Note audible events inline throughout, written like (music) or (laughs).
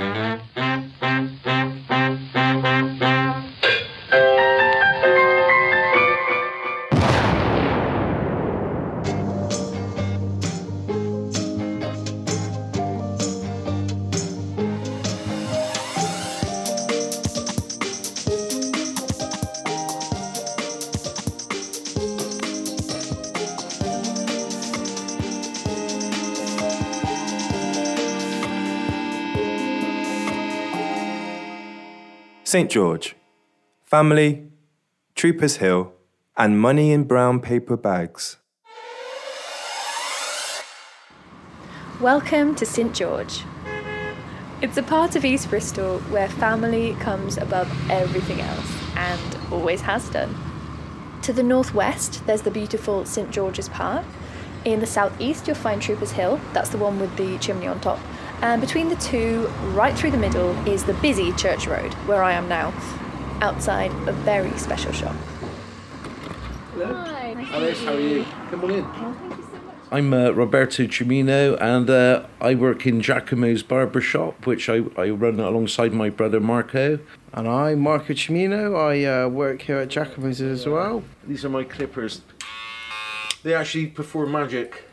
Mm-hmm. St. George, family, Troopers Hill, and money in brown paper bags. Welcome to St George. It's a part of East Bristol where family comes above everything else and always has done. To the northwest, there's the beautiful St George's Park. In the southeast, you'll find Troopers Hill, that's the one with the chimney on top. And between the two, right through the middle, is the busy Church Road, where I am now, outside a very special shop. Hello. Hi. Alice, how are you? Come on in. I'm uh, Roberto Cimino and uh, I work in Giacomo's barber shop, which I, I run alongside my brother Marco. And I'm Marco Cimino. I uh, work here at Giacomo's as well. These are my clippers. They actually perform magic.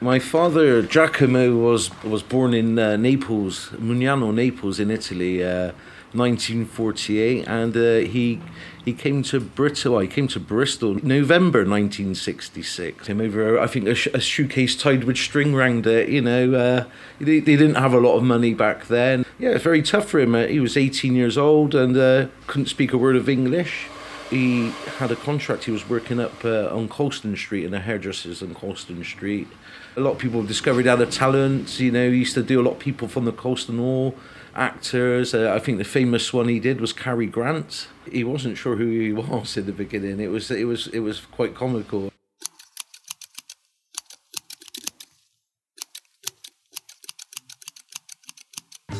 My father Giacomo was was born in uh, Naples, Mugnano, Naples, in Italy, uh, 1948, and uh, he he came to Bristol. He came to Bristol November 1966. Came over, I think, a, sh- a shoecase tied with string round it. You know, uh, they, they didn't have a lot of money back then. Yeah, it's very tough for him. Uh, he was 18 years old and uh, couldn't speak a word of English he had a contract. He was working up uh, on Colston Street in a hairdressers on Colston Street. A lot of people discovered other talents. You know, he used to do a lot of people from the Colston Hall, actors. Uh, I think the famous one he did was Cary Grant. He wasn't sure who he (laughs) was in the beginning. It was it was it was quite comical.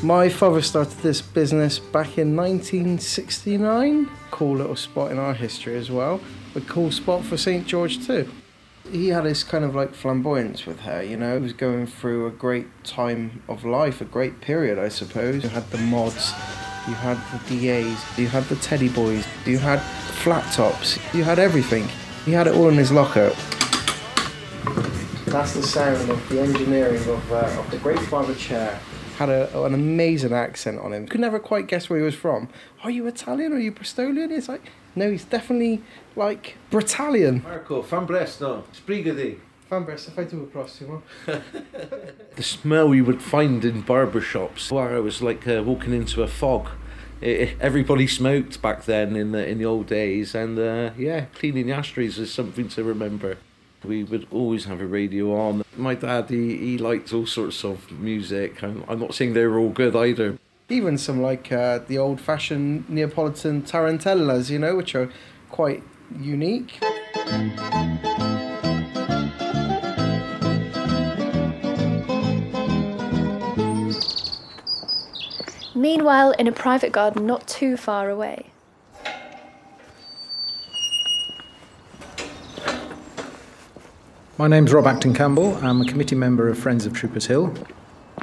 My father started this business back in 1969. Cool little spot in our history as well. A cool spot for St. George too. He had this kind of like flamboyance with her, you know. He was going through a great time of life, a great period, I suppose. You had the mods, you had the DAs, you had the teddy boys, you had flat tops, you had everything. He had it all in his locker. That's the sound of the engineering of, uh, of the great father chair had a, an amazing accent on him. You Could never quite guess where he was from. Are you Italian? Are you Bristolian? It's like, no, he's definitely like Britalian. Marco, fan Bresto, sbrigati. Fan Bresto, fai tu prossimo. (laughs) the smell you would find in barber shops, where I was like uh, walking into a fog. It, everybody smoked back then in the in the old days, and uh, yeah, cleaning the ashtrays is something to remember. We would always have a radio on. My dad, he, he liked all sorts of music. I'm, I'm not saying they were all good either. Even some like uh, the old fashioned Neapolitan tarantellas, you know, which are quite unique. Meanwhile, in a private garden not too far away, My name's Rob Acton Campbell. I'm a committee member of Friends of Troopers Hill.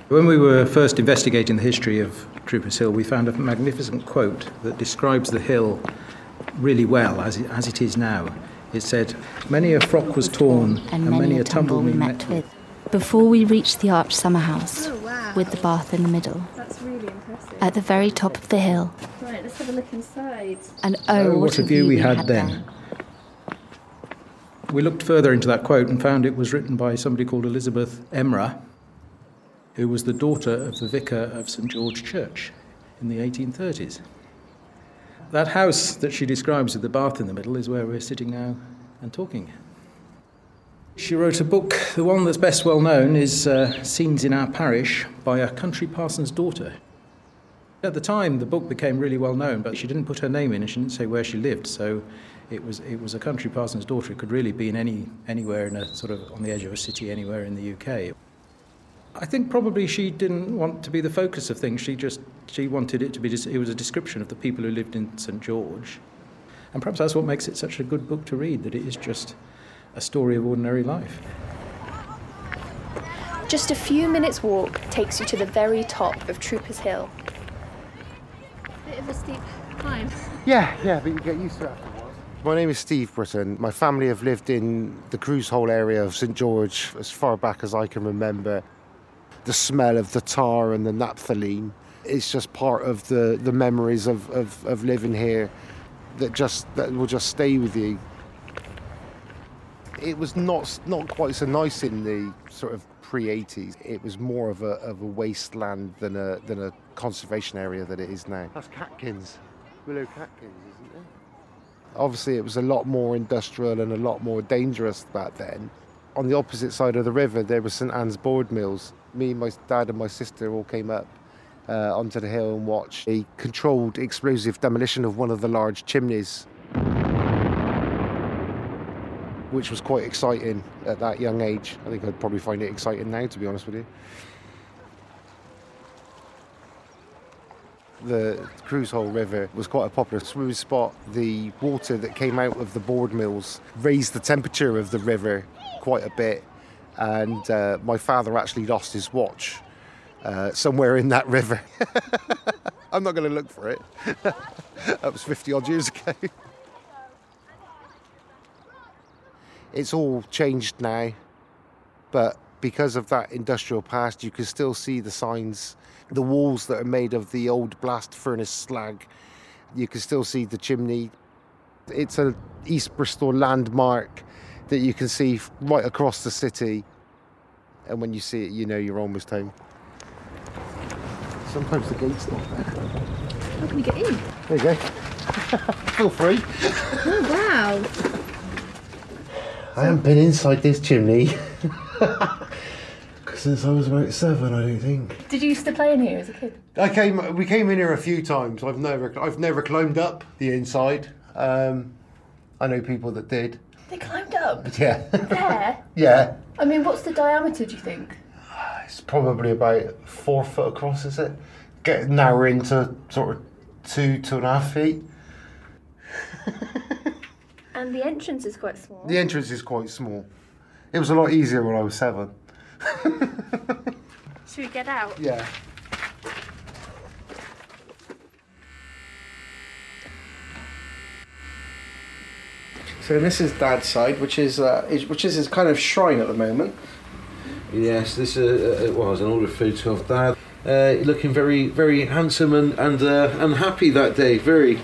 When we were first investigating the history of Troopers Hill, we found a magnificent quote that describes the hill really well as it, as it is now. It said, Many a frock was torn, and, and many, a tumble we met with. Before we reached the arched summer house, oh, wow. with the bath in the middle. That's really impressive. At the very top of the hill. Right, let's have a look inside. And oh, oh what, a view we had, had then. then. We looked further into that quote and found it was written by somebody called Elizabeth Emra, who was the daughter of the vicar of St George Church in the 1830s. That house that she describes with the bath in the middle is where we're sitting now and talking. She wrote a book, the one that's best well known is uh, Scenes in Our Parish by a country parson's daughter. At the time, the book became really well known, but she didn't put her name in and she didn't say where she lived, so it was it was a country parson's daughter. It could really be in any anywhere in a sort of on the edge of a city anywhere in the UK. I think probably she didn't want to be the focus of things. She just she wanted it to be. It was a description of the people who lived in St George, and perhaps that's what makes it such a good book to read. That it is just a story of ordinary life. Just a few minutes' walk takes you to the very top of Troopers Hill. Bit of a steep climb. (laughs) Yeah, yeah, but you get used to it afterwards. My name is Steve Britton. My family have lived in the Crew's Hole area of St George as far back as I can remember. The smell of the tar and the naphthalene is just part of the, the memories of, of, of living here that just that will just stay with you. It was not not quite so nice in the sort of pre 80s. It was more of a, of a wasteland than a than a conservation area that it is now. That's Catkins, Willow Catkins, isn't it? Obviously, it was a lot more industrial and a lot more dangerous back then. On the opposite side of the river, there was St Anne's board mills. Me, my dad, and my sister all came up uh, onto the hill and watched a controlled explosive demolition of one of the large chimneys which was quite exciting at that young age. I think I'd probably find it exciting now, to be honest with you. The Crew's Hole River was quite a popular swimming spot. The water that came out of the board mills raised the temperature of the river quite a bit, and uh, my father actually lost his watch uh, somewhere in that river. (laughs) I'm not going to look for it. (laughs) that was 50 odd years ago. (laughs) It's all changed now, but because of that industrial past, you can still see the signs, the walls that are made of the old blast furnace slag. You can still see the chimney. It's a East Bristol landmark that you can see right across the city. And when you see it, you know you're almost home. Sometimes the gate's not there. How can we get in? There you go. (laughs) Feel free. Oh, wow. I haven't been inside this chimney (laughs) since I was about seven. I don't think. Did you used to play in here as a kid? I came. We came in here a few times. I've never. I've never climbed up the inside. Um, I know people that did. They climbed up. Yeah. There? (laughs) yeah. I mean, what's the diameter, do you think? It's probably about four foot across. Is it? Get narrow into sort of two, two and a half feet. (laughs) And the entrance is quite small. The entrance is quite small. It was a lot easier when I was seven. (laughs) Should we get out? Yeah. So this is Dad's side, which is, uh, is which is his kind of shrine at the moment. Yes, this uh, uh, was an older photo of Dad, uh, looking very, very handsome and and uh, and happy that day. Very,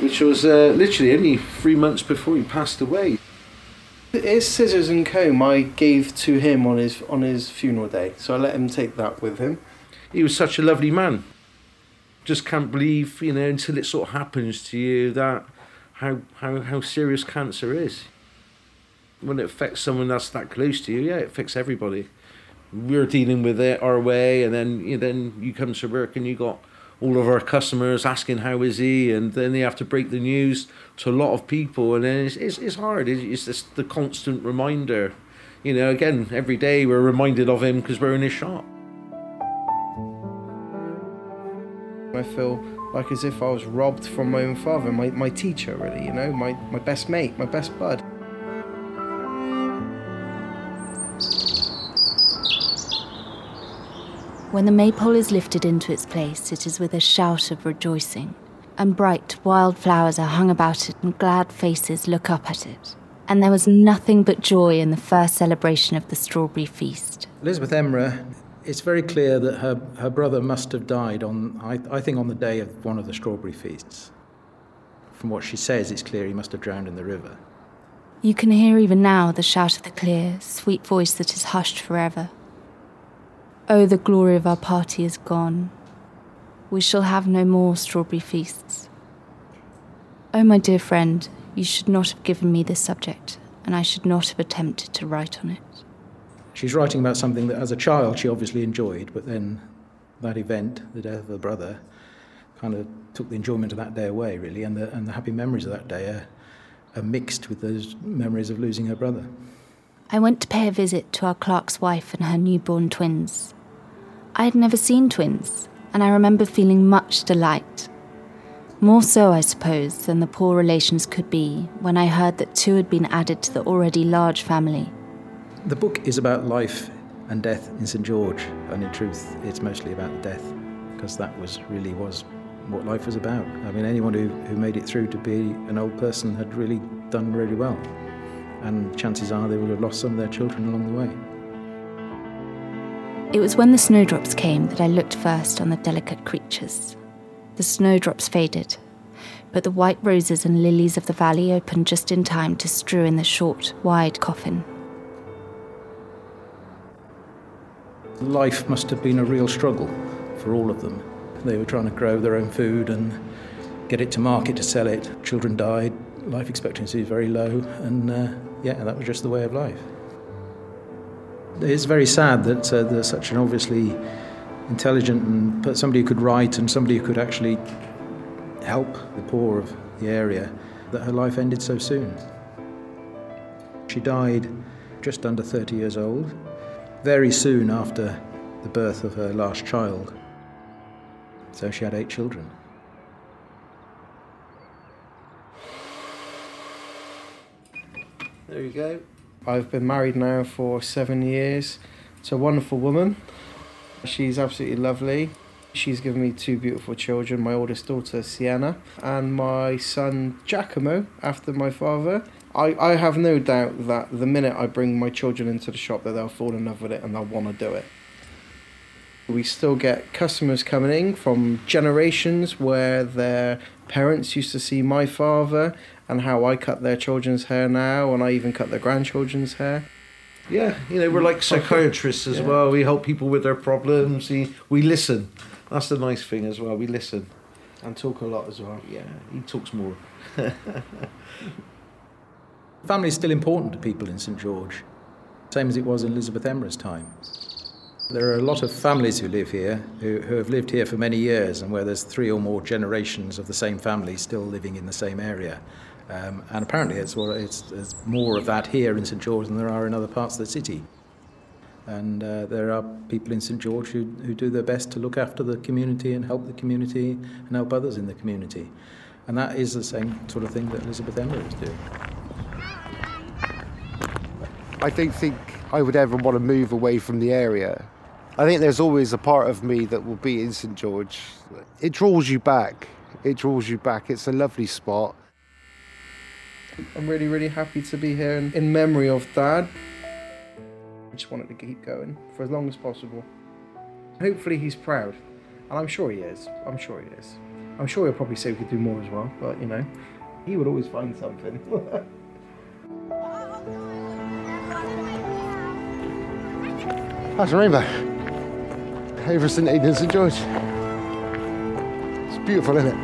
which was uh, literally only three months before he passed away. His scissors and comb I gave to him on his on his funeral day, so I let him take that with him. He was such a lovely man. Just can't believe, you know, until it sort of happens to you that how how how serious cancer is. When it affects someone that's that close to you, yeah, it affects everybody. We're dealing with it our way, and then you know, then you come to work and you got all of our customers asking how is he, and then they have to break the news to a lot of people, and then it's it's, it's hard. It's, just the constant reminder. You know, again, every day we're reminded of him because we're in his shop. I feel like as if I was robbed from my own father, my, my teacher, really, you know, my, my best mate, my best bud. When the maypole is lifted into its place, it is with a shout of rejoicing, and bright wild flowers are hung about it, and glad faces look up at it. And there was nothing but joy in the first celebration of the strawberry feast. Elizabeth Emra, it's very clear that her, her brother must have died on, I, I think, on the day of one of the strawberry feasts. From what she says, it's clear he must have drowned in the river. You can hear even now the shout of the clear, sweet voice that is hushed forever. Oh, the glory of our party is gone. We shall have no more strawberry feasts. Oh, my dear friend, you should not have given me this subject, and I should not have attempted to write on it. She's writing about something that as a child she obviously enjoyed, but then that event, the death of her brother, kind of took the enjoyment of that day away, really, and the, and the happy memories of that day are, are mixed with those memories of losing her brother. I went to pay a visit to our clerk's wife and her newborn twins. I had never seen twins, and I remember feeling much delight. More so, I suppose, than the poor relations could be when I heard that two had been added to the already large family. The book is about life and death in St George. And in truth, it's mostly about death, because that was really was what life was about. I mean, anyone who, who made it through to be an old person had really done really well. And chances are they would have lost some of their children along the way. It was when the snowdrops came that I looked first on the delicate creatures. The snowdrops faded, but the white roses and lilies of the valley opened just in time to strew in the short, wide coffin. Life must have been a real struggle for all of them. They were trying to grow their own food and get it to market to sell it. Children died, life expectancy was very low, and uh, yeah, that was just the way of life. It's very sad that uh, there's such an obviously intelligent and somebody who could write and somebody who could actually help the poor of the area that her life ended so soon. She died just under 30 years old, very soon after the birth of her last child. So she had eight children. There you go. I've been married now for seven years to a wonderful woman. She's absolutely lovely. She's given me two beautiful children my oldest daughter, Sienna, and my son, Giacomo, after my father. I, I have no doubt that the minute I bring my children into the shop that they'll fall in love with it and they'll want to do it. We still get customers coming in from generations where their parents used to see my father and how I cut their children's hair now, and I even cut their grandchildren's hair. Yeah, you know, we're like psychiatrists as Yeah. well. We help people with their problems. We, we listen. That's the nice thing as well. We listen. And talk a lot as well. Yeah, he talks more. (laughs) Family is still important to people in St George, same as it was in Elizabeth Emra's time. There are a lot of families who live here, who, who have lived here for many years, and where there's three or more generations of the same family still living in the same area. Um, and apparently, it's, it's, there's more of that here in St George than there are in other parts of the city. And uh, there are people in St George who, who do their best to look after the community and help the community and help others in the community. And that is the same sort of thing that Elizabeth Emra is doing. I don't think I would ever want to move away from the area. I think there's always a part of me that will be in St George. It draws you back. It draws you back. It's a lovely spot. I'm really, really happy to be here in, in memory of Dad. I just wanted to keep going for as long as possible. Hopefully, he's proud, and I'm sure he is. I'm sure he is. I'm sure he'll probably say we could do more as well, but you know, he would always find something. (laughs) That's a rainbow. Over St Aidan, St George. It's beautiful, isn't it?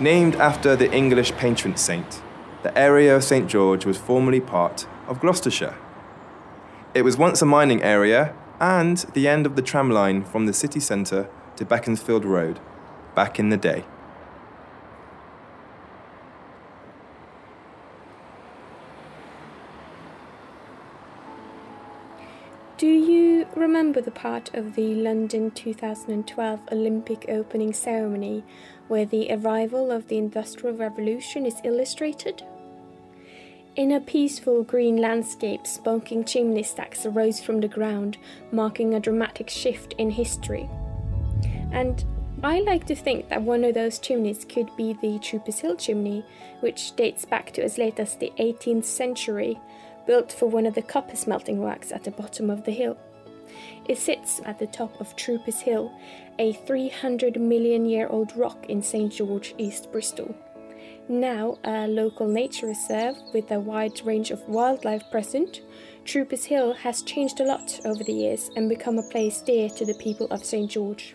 Named after the English patron saint, the area of St George was formerly part of Gloucestershire. It was once a mining area and the end of the tram line from the city centre to Beaconsfield Road, back in the day. Do you remember the part of the London 2012 Olympic opening ceremony where the arrival of the Industrial Revolution is illustrated? In a peaceful green landscape, spunking chimney stacks arose from the ground, marking a dramatic shift in history. And I like to think that one of those chimneys could be the Troopers Hill chimney, which dates back to as late as the 18th century, built for one of the copper smelting works at the bottom of the hill. It sits at the top of Troopers Hill, a 300 million year old rock in St George, East Bristol. Now a local nature reserve with a wide range of wildlife present, Troopers Hill has changed a lot over the years and become a place dear to the people of St George.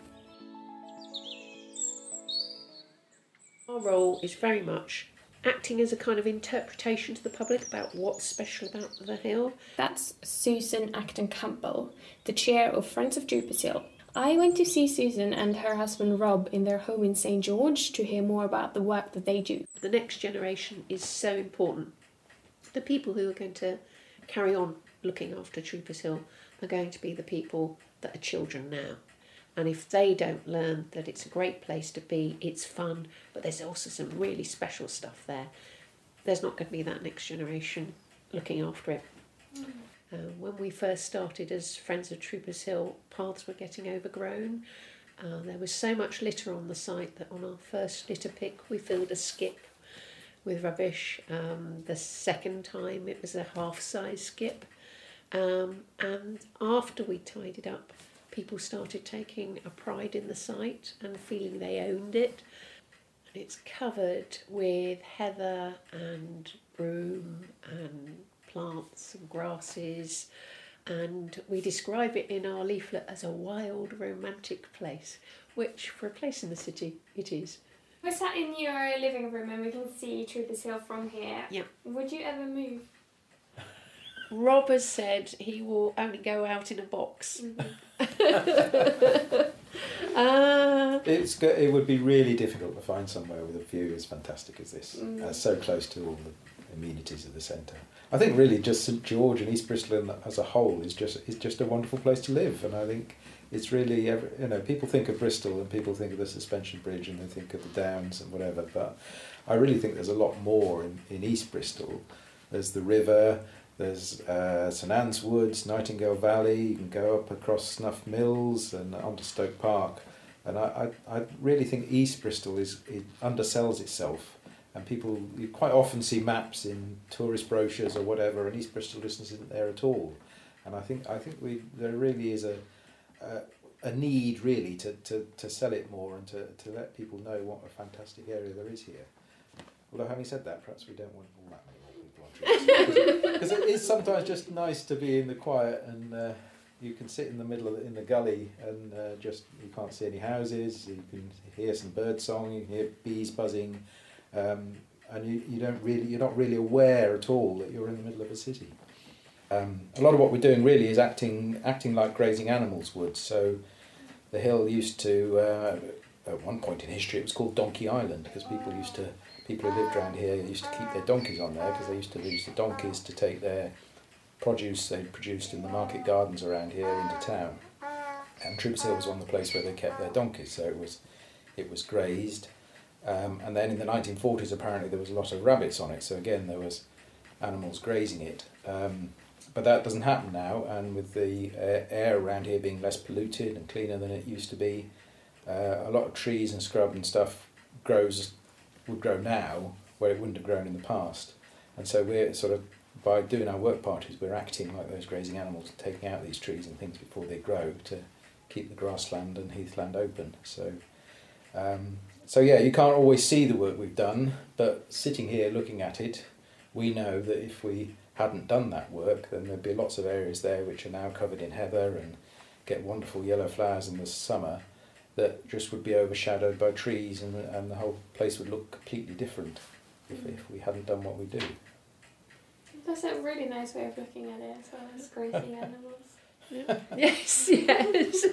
Our role is very much acting as a kind of interpretation to the public about what's special about the hill. That's Susan Acton Campbell, the chair of Friends of Troopers Hill. I went to see Susan and her husband Rob in their home in St George to hear more about the work that they do. The next generation is so important. The people who are going to carry on looking after Troopers Hill are going to be the people that are children now. And if they don't learn that it's a great place to be, it's fun, but there's also some really special stuff there, there's not going to be that next generation looking after it. Mm. Uh, when we first started as Friends of Troopers Hill, paths were getting overgrown. Uh, there was so much litter on the site that on our first litter pick, we filled a skip with rubbish. Um, the second time, it was a half size skip. Um, and after we tidied up, people started taking a pride in the site and feeling they owned it. And it's covered with heather and broom and plants and grasses. And we describe it in our leaflet as a wild, romantic place, which for a place in the city, it is. We're sat in your living room and we can see Troopers Hill from here. Yeah. Would you ever move? (laughs) Rob has said he will only go out in a box. (laughs) uh, It's go- it would be really difficult to find somewhere with a view as fantastic as this, Mm. uh, so close to all the amenities of the centre. I think really just St George and East Bristol as a whole is just is just a wonderful place to live, and I think it's really you know people think of Bristol and people think of the suspension bridge and they think of the Downs and whatever, but I really think there's a lot more in, in East Bristol. There's the river. There's uh, St Anne's Woods, Nightingale Valley. You can go up across Snuff Mills and onto Stoke Park. And I, I, I really think East Bristol is it undersells itself, and people you quite often see maps in tourist brochures or whatever, and East Bristol just isn't there at all. And I think I think we there really is a a, a need really to, to, to sell it more and to, to let people know what a fantastic area there is here. Although having said that, perhaps we don't want all that many more people on trips (laughs) because it is sometimes just nice to be in the quiet and. Uh, you can sit in the middle of the, in the gully and uh, just you can't see any houses. You can hear some bird song. You can hear bees buzzing, um, and you, you don't really you're not really aware at all that you're in the middle of a city. Um, a lot of what we're doing really is acting acting like grazing animals would. So, the hill used to uh, at one point in history it was called Donkey Island because people used to people who lived around here used to keep their donkeys on there because they used to use the donkeys to take their produce they produced in the market gardens around here into town. And Troops Hill was of the places where they kept their donkeys, so it was it was grazed. Um, and then in the 1940s, apparently there was a lot of rabbits on it, so again there was animals grazing it. Um, but that doesn't happen now, and with the uh, air around here being less polluted and cleaner than it used to be, uh, a lot of trees and scrub and stuff grows would grow now where it wouldn't have grown in the past. And so we're sort of by doing our work parties, we're acting like those grazing animals taking out these trees and things before they grow to keep the grassland and heathland open. So, um, so yeah, you can't always see the work we've done, but sitting here looking at it, we know that if we hadn't done that work, then there'd be lots of areas there which are now covered in heather and get wonderful yellow flowers in the summer that just would be overshadowed by trees and, and the whole place would look completely different if, mm. if we hadn't done what we do. That's a really nice way of looking at it as well as grazing (laughs) animals. (laughs) yes, yes.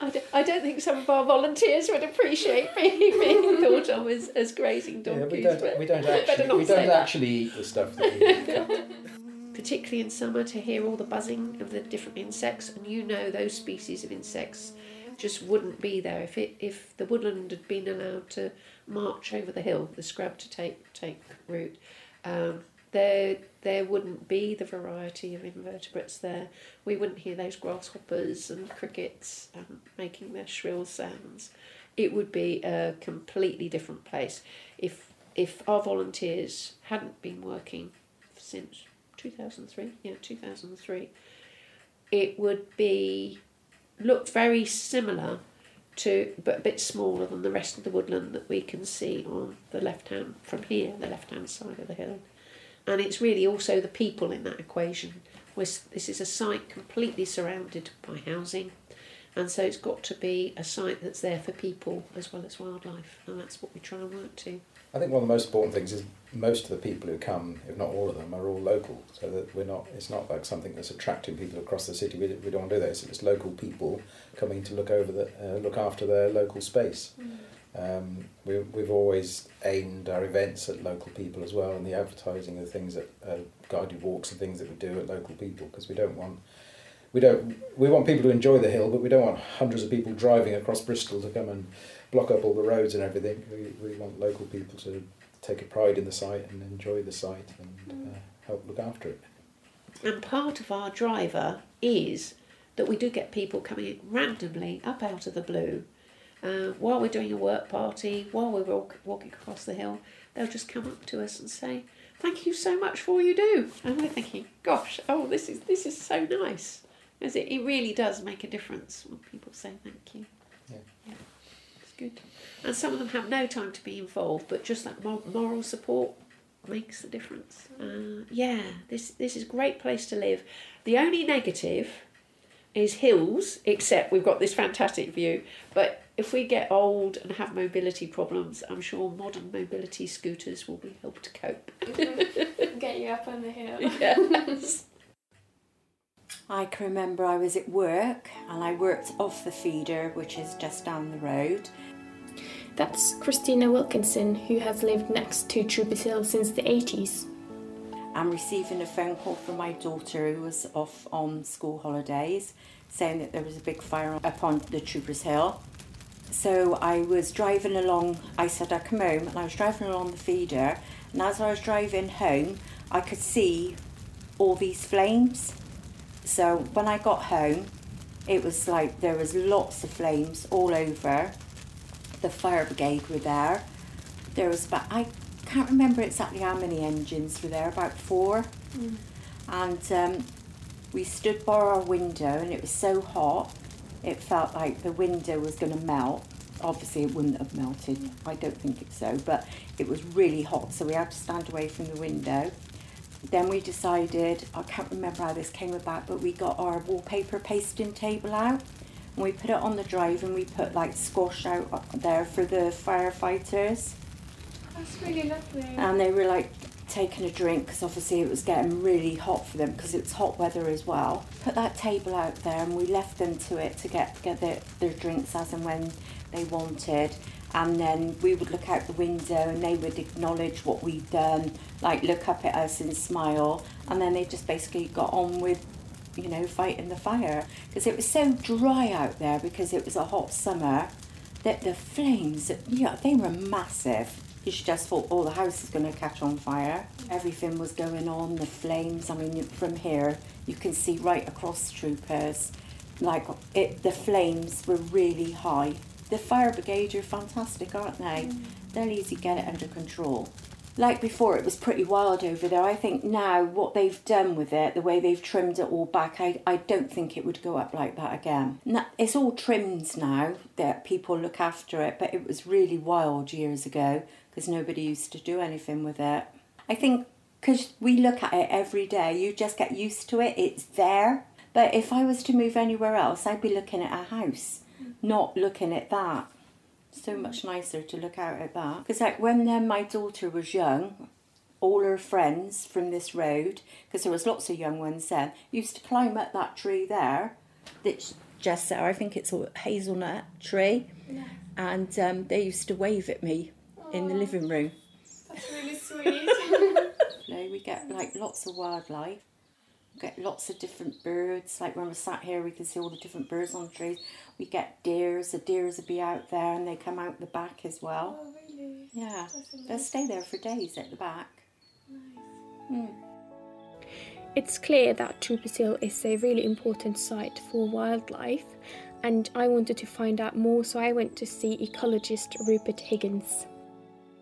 I don't, I don't think some of our volunteers would appreciate being, being thought of as, as grazing donkeys. Yeah, donkeys. we don't, (laughs) we don't actually, we don't actually eat the stuff that we cut. (laughs) particularly in summer to hear all the buzzing of the different insects and you know those species of insects just wouldn't be there if it if the woodland had been allowed to march over the hill the scrub to take take root um, there there wouldn't be the variety of invertebrates there. We wouldn't hear those grasshoppers and crickets um, making their shrill sounds. It would be a completely different place. If if our volunteers hadn't been working since 2003 yeah 2003 it would be look very similar to but a bit smaller than the rest of the woodland that we can see on the left hand from here the left hand side of the hill and it's really also the people in that equation Whereas this is a site completely surrounded by housing and so it's got to be a site that's there for people as well as wildlife and that's what we try and work to I think one of the most important things is most of the people who come, if not all of them, are all local. So that we're not, it's not like something that's attracting people across the city. We, we don't want to do that. It's, it's local people coming to look over the, uh, look after their local space. Um, we, we've always aimed our events at local people as well, and the advertising of things that uh, guided walks and things that we do at local people because we don't want we don't we want people to enjoy the hill, but we don't want hundreds of people driving across Bristol to come and block up all the roads and everything. We, we want local people to take a pride in the site and enjoy the site and uh, help look after it. And part of our driver is that we do get people coming randomly up out of the blue uh, while we're doing a work party, while we're walk, walking across the hill. They'll just come up to us and say, "Thank you so much for all you do," and we're thinking, "Gosh, oh, this is this is so nice." Because it, it really does make a difference when people say thank you. Yeah. yeah. It's good. And some of them have no time to be involved, but just that moral support makes the difference. Uh, yeah, this this is a great place to live. The only negative is hills, except we've got this fantastic view. But if we get old and have mobility problems, I'm sure modern mobility scooters will be help to cope. (laughs) Get you up on the hill. (laughs) Yes. I can remember I was at work and I worked off the feeder, which is just down the road. That's Christina Wilkinson, who has lived next to Troopers Hill since the 80s. I'm receiving a phone call from my daughter who was off on school holidays saying that there was a big fire up on the Troopers Hill. So I was driving along, I said I'd come home and I was driving along the feeder and as I was driving home I could see all these flames. So when I got home it was like there was lots of flames all over the fire brigade were there. There was about, I can't remember exactly how many engines were there, about four. Mm. And um, we stood by our window and it was so hot, it felt like the window was going to melt. Obviously, it wouldn't have melted, I don't think it's so, but it was really hot, so we had to stand away from the window. Then we decided, I can't remember how this came about, but we got our wallpaper pasting table out and we put it on the drive and we put like squash out there for the firefighters. That's really lovely. And they were like taking a drink because obviously it was getting really hot for them because it's hot weather as well. Put that table out there and we left them to it to get, get their, their drinks as and when they wanted. And then we would look out the window and they would acknowledge what we'd done, like look up at us and smile. And then they just basically got on with you know, fighting the fire because it was so dry out there because it was a hot summer that the flames, yeah, they were massive. You just thought, oh, the house is going to catch on fire. Everything was going on, the flames. I mean, from here, you can see right across troopers. Like, it, the flames were really high. The fire brigade are fantastic, aren't they? Mm. They'll easily get it under control like before, it was pretty wild over there. I think now what they've done with it, the way they've trimmed it all back, I, I don't think it would go up like that again. Now, it's all trimmed now that people look after it, but it was really wild years ago because nobody used to do anything with it. I think because we look at it every day, you just get used to it, it's there. But if I was to move anywhere else, I'd be looking at a house, not looking at that so much nicer to look out at that. Because like when uh, my daughter was young, all her friends from this road, because there was lots of young ones then, used to climb up that tree there, that's just there. I think it's a hazelnut tree, yeah. and um, they used to wave at me. In the living room. That's really sweet. (laughs) no, we get like lots of wildlife We get lots of different birds. Like when we're sat here, we can see all the different birds on the trees. We get deers. The deers will be out there, and they come out the back as well. Oh, really? Yeah, they'll stay there for days at the back. Nice. Hmm. It's clear that Troopers Hill is a really important site for wildlife, and I wanted to find out more, so I went to see ecologist Rupert Higgins.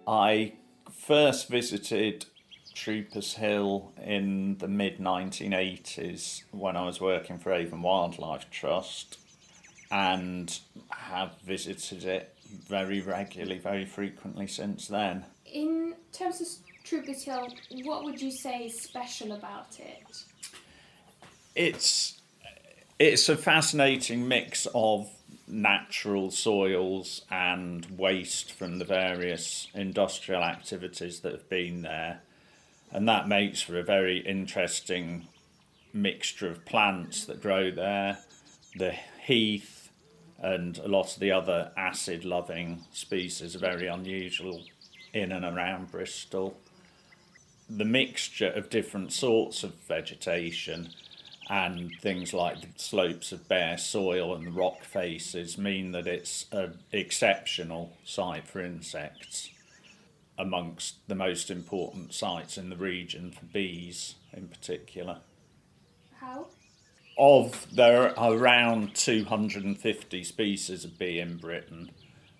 I first visited Troopers Hill in the mid 1980s when I was working for Avon Wildlife Trust and have visited it very regularly, very frequently since then. In terms of Troopers Hill, what would you say is special about it? It's it's a fascinating mix of natural soils and waste from the various industrial activities that have been there and that makes for a very interesting mixture of plants that grow there. The heath, and a lot of the other acid loving species are very unusual in and around Bristol. The mixture of different sorts of vegetation and things like the slopes of bare soil and rock faces mean that it's an exceptional site for insects amongst the most important sites in the region for bees in particular. How? Of there are around 250 species of bee in Britain.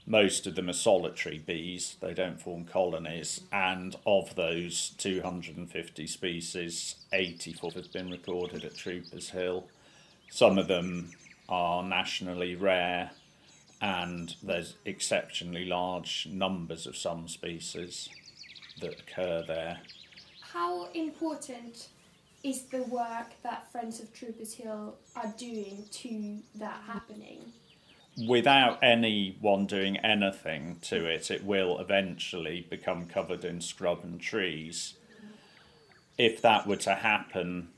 Most of them are solitary bees, they don't form colonies, and of those 250 species, 84 have been recorded at Troopers Hill. Some of them are nationally rare, and there's exceptionally large numbers of some species that occur there. How important is the work that Friends of Troopers Hill are doing to that happening? Without anyone doing anything to it, it will eventually become covered in scrub and trees. If that were to happen,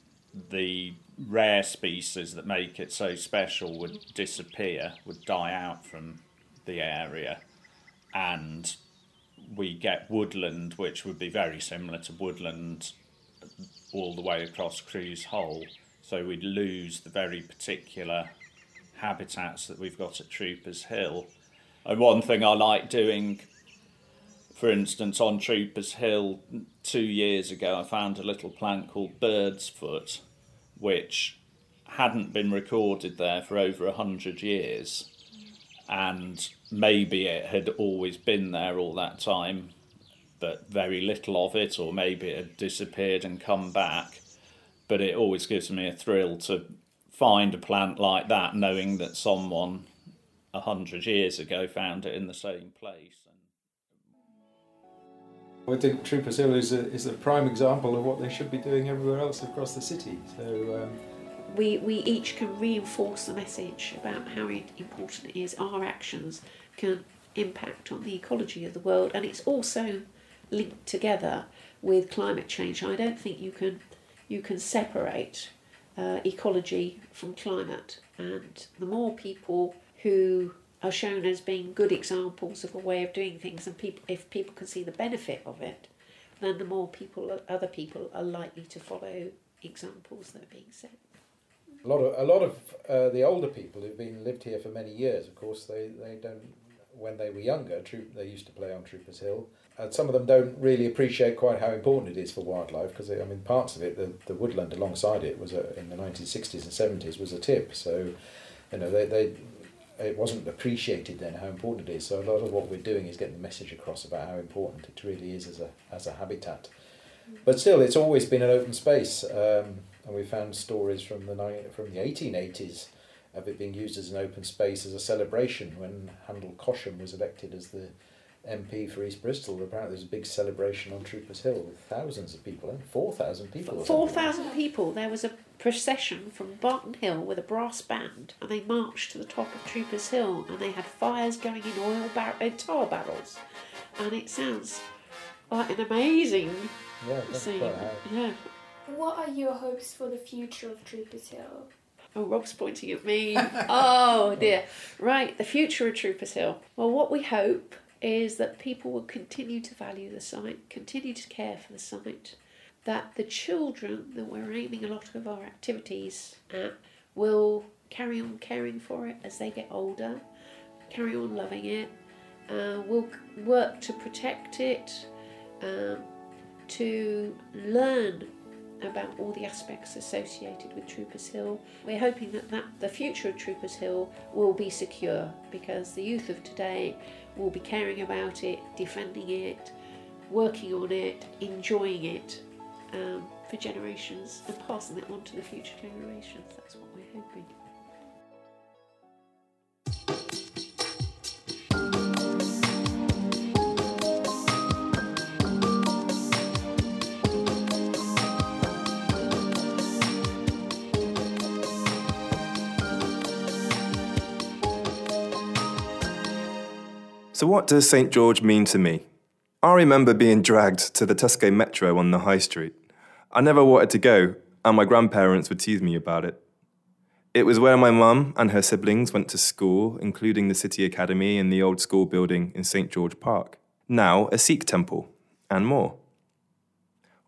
the rare species that make it so special would disappear, would die out from the area, and we get woodland, which would be very similar to woodland all the way across Crew's Hole. So we'd lose the very particular habitats that we've got at Troopers Hill. And one thing I like doing, for instance, on Troopers Hill two years ago, I found a little plant called bird's foot, which hadn't been recorded there for over a hundred years. And maybe it had always been there all that time, but very little of it, or maybe it had disappeared and come back. But it always gives me a thrill to find a plant like that, knowing that someone a hundred years ago found it in the same place. I think Troopers Hill is a, is a prime example of what they should be doing everywhere else across the city. So um, we, we each can reinforce the message about how important it is our actions can impact on the ecology of the world and it's also linked together with climate change. I don't think you can you can separate uh, ecology from climate and the more people who are shown as being good examples of a way of doing things and people if people can see the benefit of it then the more people other people are likely to follow examples that are being set a lot of a lot of uh, the older people who've been lived here for many years. Of course, they, they don't. When they were younger, troop they used to play on Troopers Hill. And some of them don't really appreciate quite how important it is for wildlife because I mean parts of it, the, the woodland alongside it was a, in the nineteen sixties and seventies was a tip. So, you know they, they it wasn't appreciated then how important it is. So a lot of what we're doing is getting the message across about how important it really is as a as a habitat. But still, it's always been an open space. Um, and we found stories from the from the eighteen eighties of it being used as an open space as a celebration when Handel Cossham was elected as the MP for East Bristol. Apparently, there was a big celebration on Troopers Hill with thousands of people, and four thousand people. Four thousand people. There was a procession from Barton Hill with a brass band, and they marched to the top of Troopers Hill, and they had fires going in oil bar- in tar barrels, and it sounds like an amazing yeah, scene. Yeah. What are your hopes for the future of Troopers Hill? Oh, Rob's pointing at me. oh (laughs) dear. Right, the future of Troopers Hill. Well, what we hope is that people will continue to value the site, continue to care for the site, that the children that we're aiming a lot of our activities at will carry on caring for it as they get older, carry on loving it, uh, will work to protect it, um, to learn about all the aspects associated with Troopers Hill. We're hoping that, that the future of Troopers Hill will be secure because the youth of today will be caring about it, defending it, working on it, enjoying it um, for generations and passing it on to the future generations. That's what we're hoping. So, what does St George mean to me? I remember being dragged to the Tuskegee Metro on the high street. I never wanted to go, and my grandparents would tease me about it. It was where my mum and her siblings went to school, including the City Academy and the old school building in St George Park, now a Sikh temple, and more.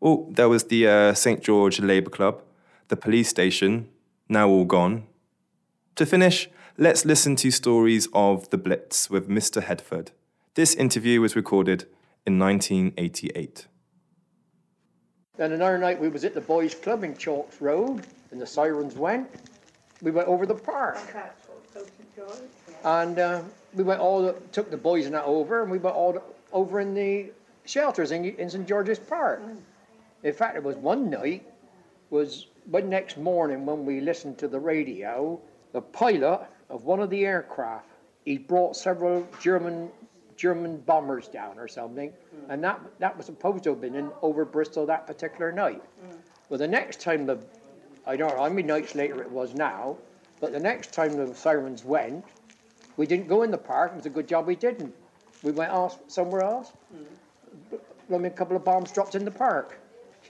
Oh, there was the uh, St George Labour Club, the police station, now all gone. To finish, let's listen to stories of the Blitz with Mr. Headford. This interview was recorded in 1988. Then another night we was at the boys' club in Chalks Road, and the sirens went. We went over the park, and uh, we went all the, took the boys and that over, and we went all the, over in the shelters in, in St George's Park. In fact, it was one night was but next morning when we listened to the radio, the pilot of one of the aircraft he brought several German German bombers down or something, mm. and that that was supposed to have been in over Bristol that particular night. Mm. Well, the next time the I don't know how many nights later it was now, but the next time the sirens went, we didn't go in the park. It was a good job we didn't. We went off somewhere else. I mean, a couple of bombs dropped in the park.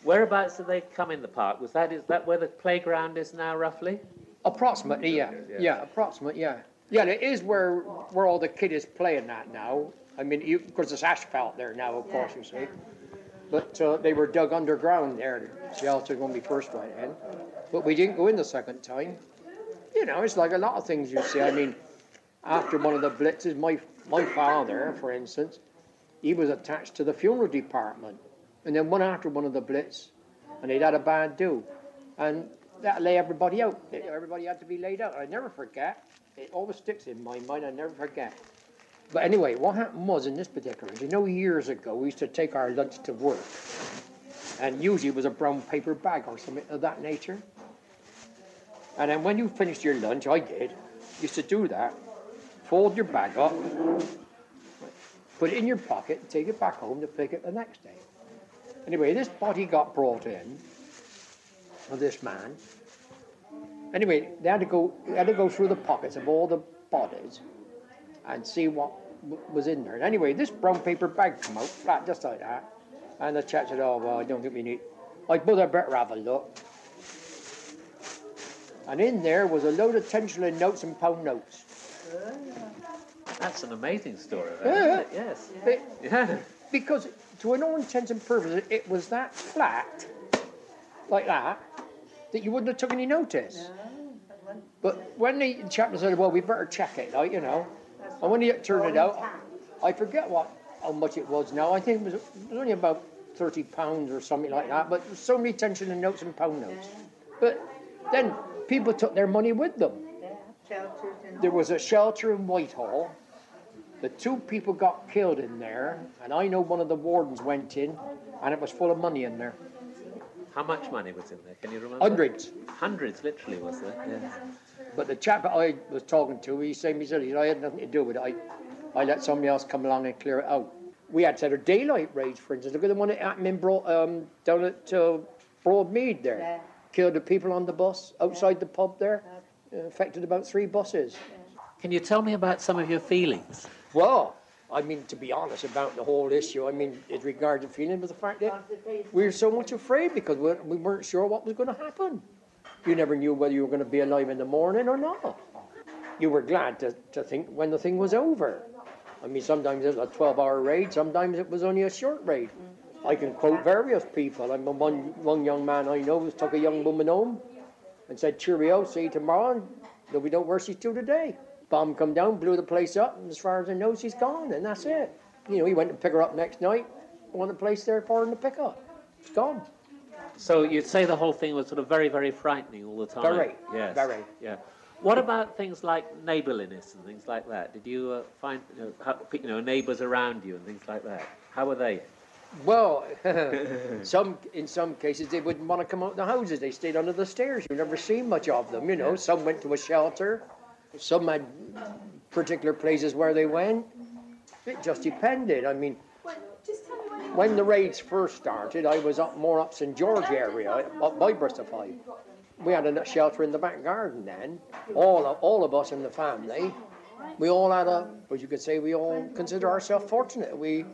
Whereabouts did they come in the park? Was that is that where the playground is now, roughly? Approximately, yeah. Yeah, approximate, yeah. Yeah, it is where where all the kid is playing that now. I mean, you, of course, there's asphalt there now, of course, you see. But uh, they were dug underground there, the shelter when we first went in. But we didn't go in the second time. You know, it's like a lot of things you see. I mean, after one of the blitzes, my my father, for instance, he was attached to the funeral department. And then one after one of the blitz, and they'd had a bad do. And that lay everybody out. Everybody had to be laid out. I never forget. It always sticks in my mind. I never forget. But anyway, what happened was in this particular, you know, years ago, we used to take our lunch to work. And usually it was a brown paper bag or something of that nature. And then when you finished your lunch, I did, used to do that. Fold your bag up, put it in your pocket, take it back home to pick it the next day. Anyway, this body got brought in of this man. Anyway, they had to go. They had to go through the pockets of all the bodies and see what w- was in there. And anyway, this brown paper bag came out flat, just like that. And the chap said, "Oh well, I don't think we need. I but I better have a look." And in there was a load of ten notes and pound notes. That's an amazing story. Yeah. That, isn't it? Yes. Yeah. Because to an all intents and purposes, it was that flat, like that, that you wouldn't have took any notice. But when the chaplain said, "Well, we better check it," like you know, and when he turned it out, I forget what how much it was now. I think it was, it was only about thirty pounds or something like that. But so many tension and notes and pound notes. But then people took their money with them. There was a shelter in Whitehall. The two people got killed in there, and I know one of the wardens went in, and it was full of money in there. How much money was in there? Can you remember? Hundreds. Hundreds, literally, was there? Yes. But the chap that I was talking to, he said, he said, I had nothing to do with it. I, I let somebody else come along and clear it out. We had set a daylight raids, for instance. Look at the one that happened in Broad, um, down at uh, Broadmead there. Killed the people on the bus outside the pub there. Uh, affected about three buses. Can you tell me about some of your feelings? Well, I mean, to be honest about the whole issue, I mean, in regard to feeling but the fact that we were so much afraid because we, we weren't sure what was going to happen. You never knew whether you were going to be alive in the morning or not. You were glad to, to think when the thing was over. I mean, sometimes it was a 12 hour raid, sometimes it was only a short raid. I can quote various people. I mean, one, one young man I know took a young woman home and said, Cheerio, see you tomorrow. And no, we don't where she's to today. Bomb come down, blew the place up, and as far as I know, she's gone, and that's it. You know, he went to pick her up next night, on the place there for her to pick up. It's gone. So you'd say the whole thing was sort of very, very frightening all the time. Very, Yes. very. Yeah. What about things like neighbourliness and things like that? Did you uh, find you know, how, you know neighbours around you and things like that? How were they? Well, (laughs) (laughs) some in some cases they wouldn't want to come out of the houses. They stayed under the stairs. You never see much of them. You know, some went to a shelter. Some had particular places where they went. It just depended. I mean, when the raids first started, I was up more up St George area, up by Bristol Five. We had a shelter in the back garden then. All of, all of us in the family, we all had a, what you could say, we all consider ourselves fortunate. We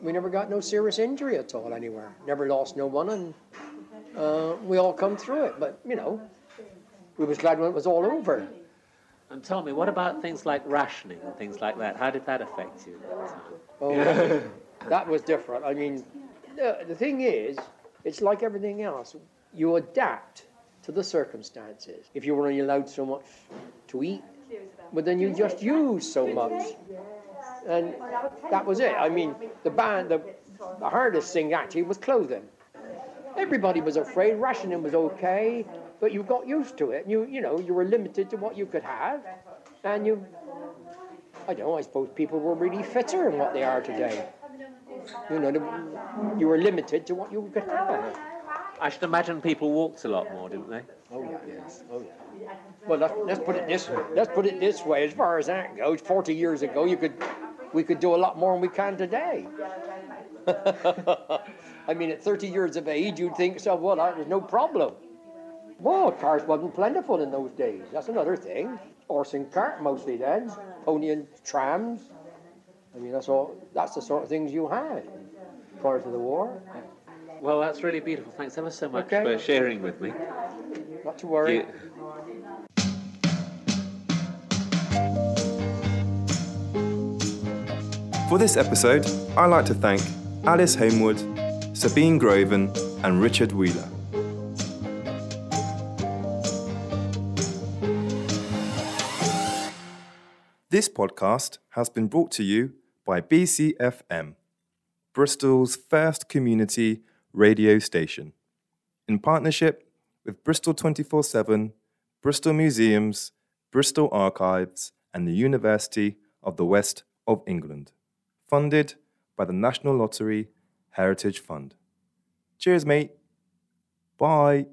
we never got no serious injury at all anywhere. Never lost no one, and uh, we all come through it. But you know, we was glad when it was all over. And tell me, what about things like rationing and things like that? How did that affect you? Oh, (laughs) that was different. I mean, the, the thing is, it's like everything else. You adapt to the circumstances. If you were only allowed so much to eat, but then you just use so much. And that was it. I mean, the band, the, the hardest thing actually was clothing. Everybody was afraid. Rationing was okay, but you got used to it. You, you know, you were limited to what you could have, and you. I don't know. I suppose people were really fitter than what they are today. You know, you were limited to what you could have. I should imagine people walked a lot more, didn't they? Oh yeah, yes. Oh yeah. Well, let's, let's put it this way. let's put it this way. As far as that goes, 40 years ago, you could we could do a lot more than we can today. (laughs) I mean, at 30 years of age, you'd think, so well, that was no problem. Well, cars wasn't plentiful in those days. That's another thing. Horse and cart mostly then, pony and trams. I mean, that's all. That's the sort of things you had prior to the war. Well, that's really beautiful. Thanks ever so much Okay. for sharing with me. Not to worry. You- For this episode, I'd like to thank Alice Homewood, Sabine Groven, and Richard Wheeler. This podcast has been brought to you by BCFM, Bristol's first community radio station, in partnership with Bristol 24 7, Bristol Museums, Bristol Archives, and the University of the West of England, funded by the National Lottery Heritage Fund. Cheers, mate. Bye.